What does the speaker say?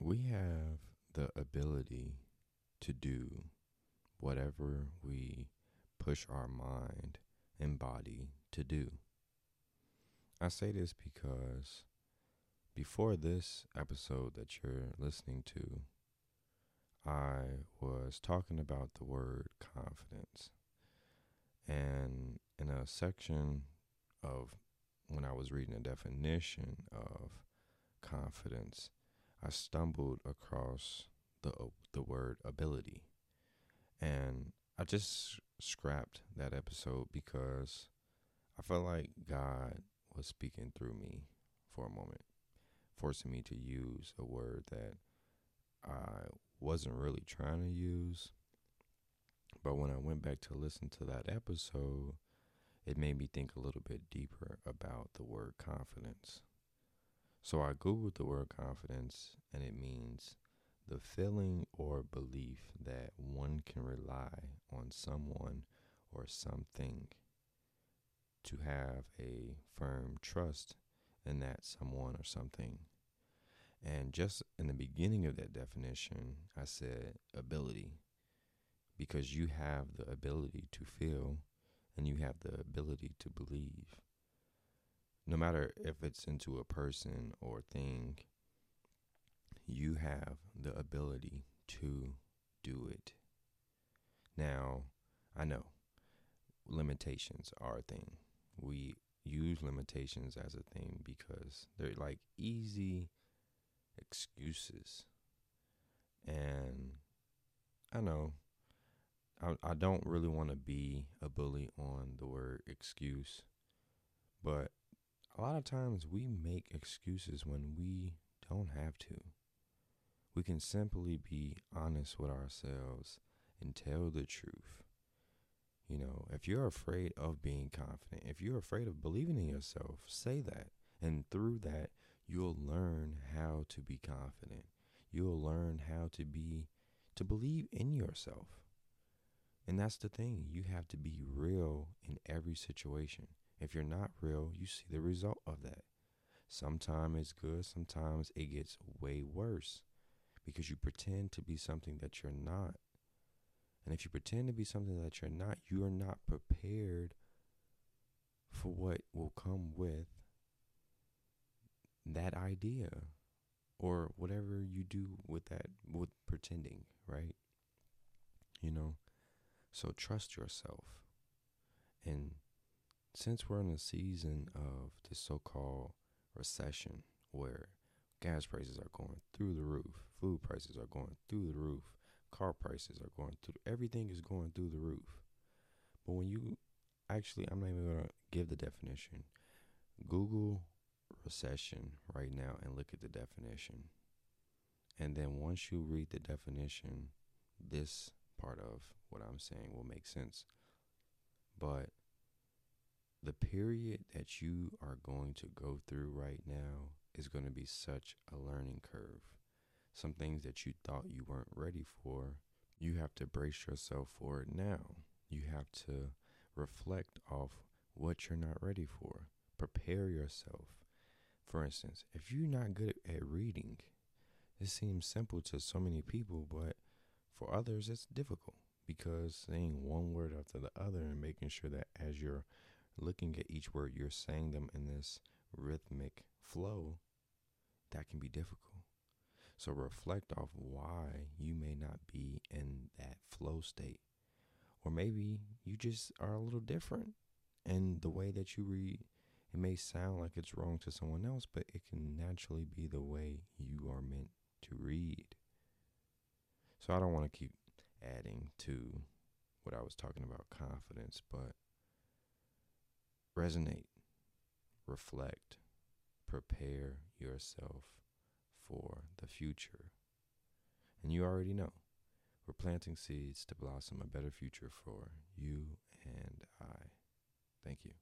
we have the ability to do whatever we push our mind and body to do. I say this because before this episode that you're listening to, I was talking about the word confidence. And in a section of when I was reading a definition of confidence, I stumbled across the the word ability. And I just scrapped that episode because I felt like God was speaking through me for a moment, forcing me to use a word that I wasn't really trying to use. But when I went back to listen to that episode, it made me think a little bit deeper about the word confidence. So I Googled the word confidence, and it means the feeling or belief that one can rely on someone or something to have a firm trust in that someone or something. And just in the beginning of that definition, I said ability because you have the ability to feel and you have the ability to believe. No matter if it's into a person or thing, you have the ability to do it. Now, I know limitations are a thing. We use limitations as a thing because they're like easy excuses. And I know I, I don't really want to be a bully on the word excuse, but a lot of times we make excuses when we don't have to. We can simply be honest with ourselves and tell the truth. You know, if you're afraid of being confident, if you're afraid of believing in yourself, say that. And through that, you'll learn how to be confident. You'll learn how to be, to believe in yourself. And that's the thing. You have to be real in every situation. If you're not real, you see the result of that. Sometimes it's good, sometimes it gets way worse because you pretend to be something that you're not. And if you pretend to be something that you're not, you are not prepared for what will come with that idea or whatever you do with that, with pretending, right? You know? So trust yourself. And since we're in a season of the so called recession where gas prices are going through the roof, food prices are going through the roof, car prices are going through everything is going through the roof. But when you actually I'm not even gonna give the definition. Google recession right now and look at the definition. And then once you read the definition, this part of what I'm saying will make sense. But the period that you are going to go through right now is going to be such a learning curve. Some things that you thought you weren't ready for, you have to brace yourself for it now. You have to reflect off what you're not ready for. Prepare yourself. For instance, if you're not good at reading, it seems simple to so many people, but for others, it's difficult because saying one word after the other and making sure that as you're looking at each word, you're saying them in this rhythmic flow, that can be difficult. So reflect off why you may not be in that flow state. Or maybe you just are a little different. And the way that you read, it may sound like it's wrong to someone else, but it can naturally be the way you are meant to read. So I don't want to keep adding to what I was talking about confidence, but resonate, reflect, prepare yourself for the future. And you already know we're planting seeds to blossom a better future for you and I. Thank you.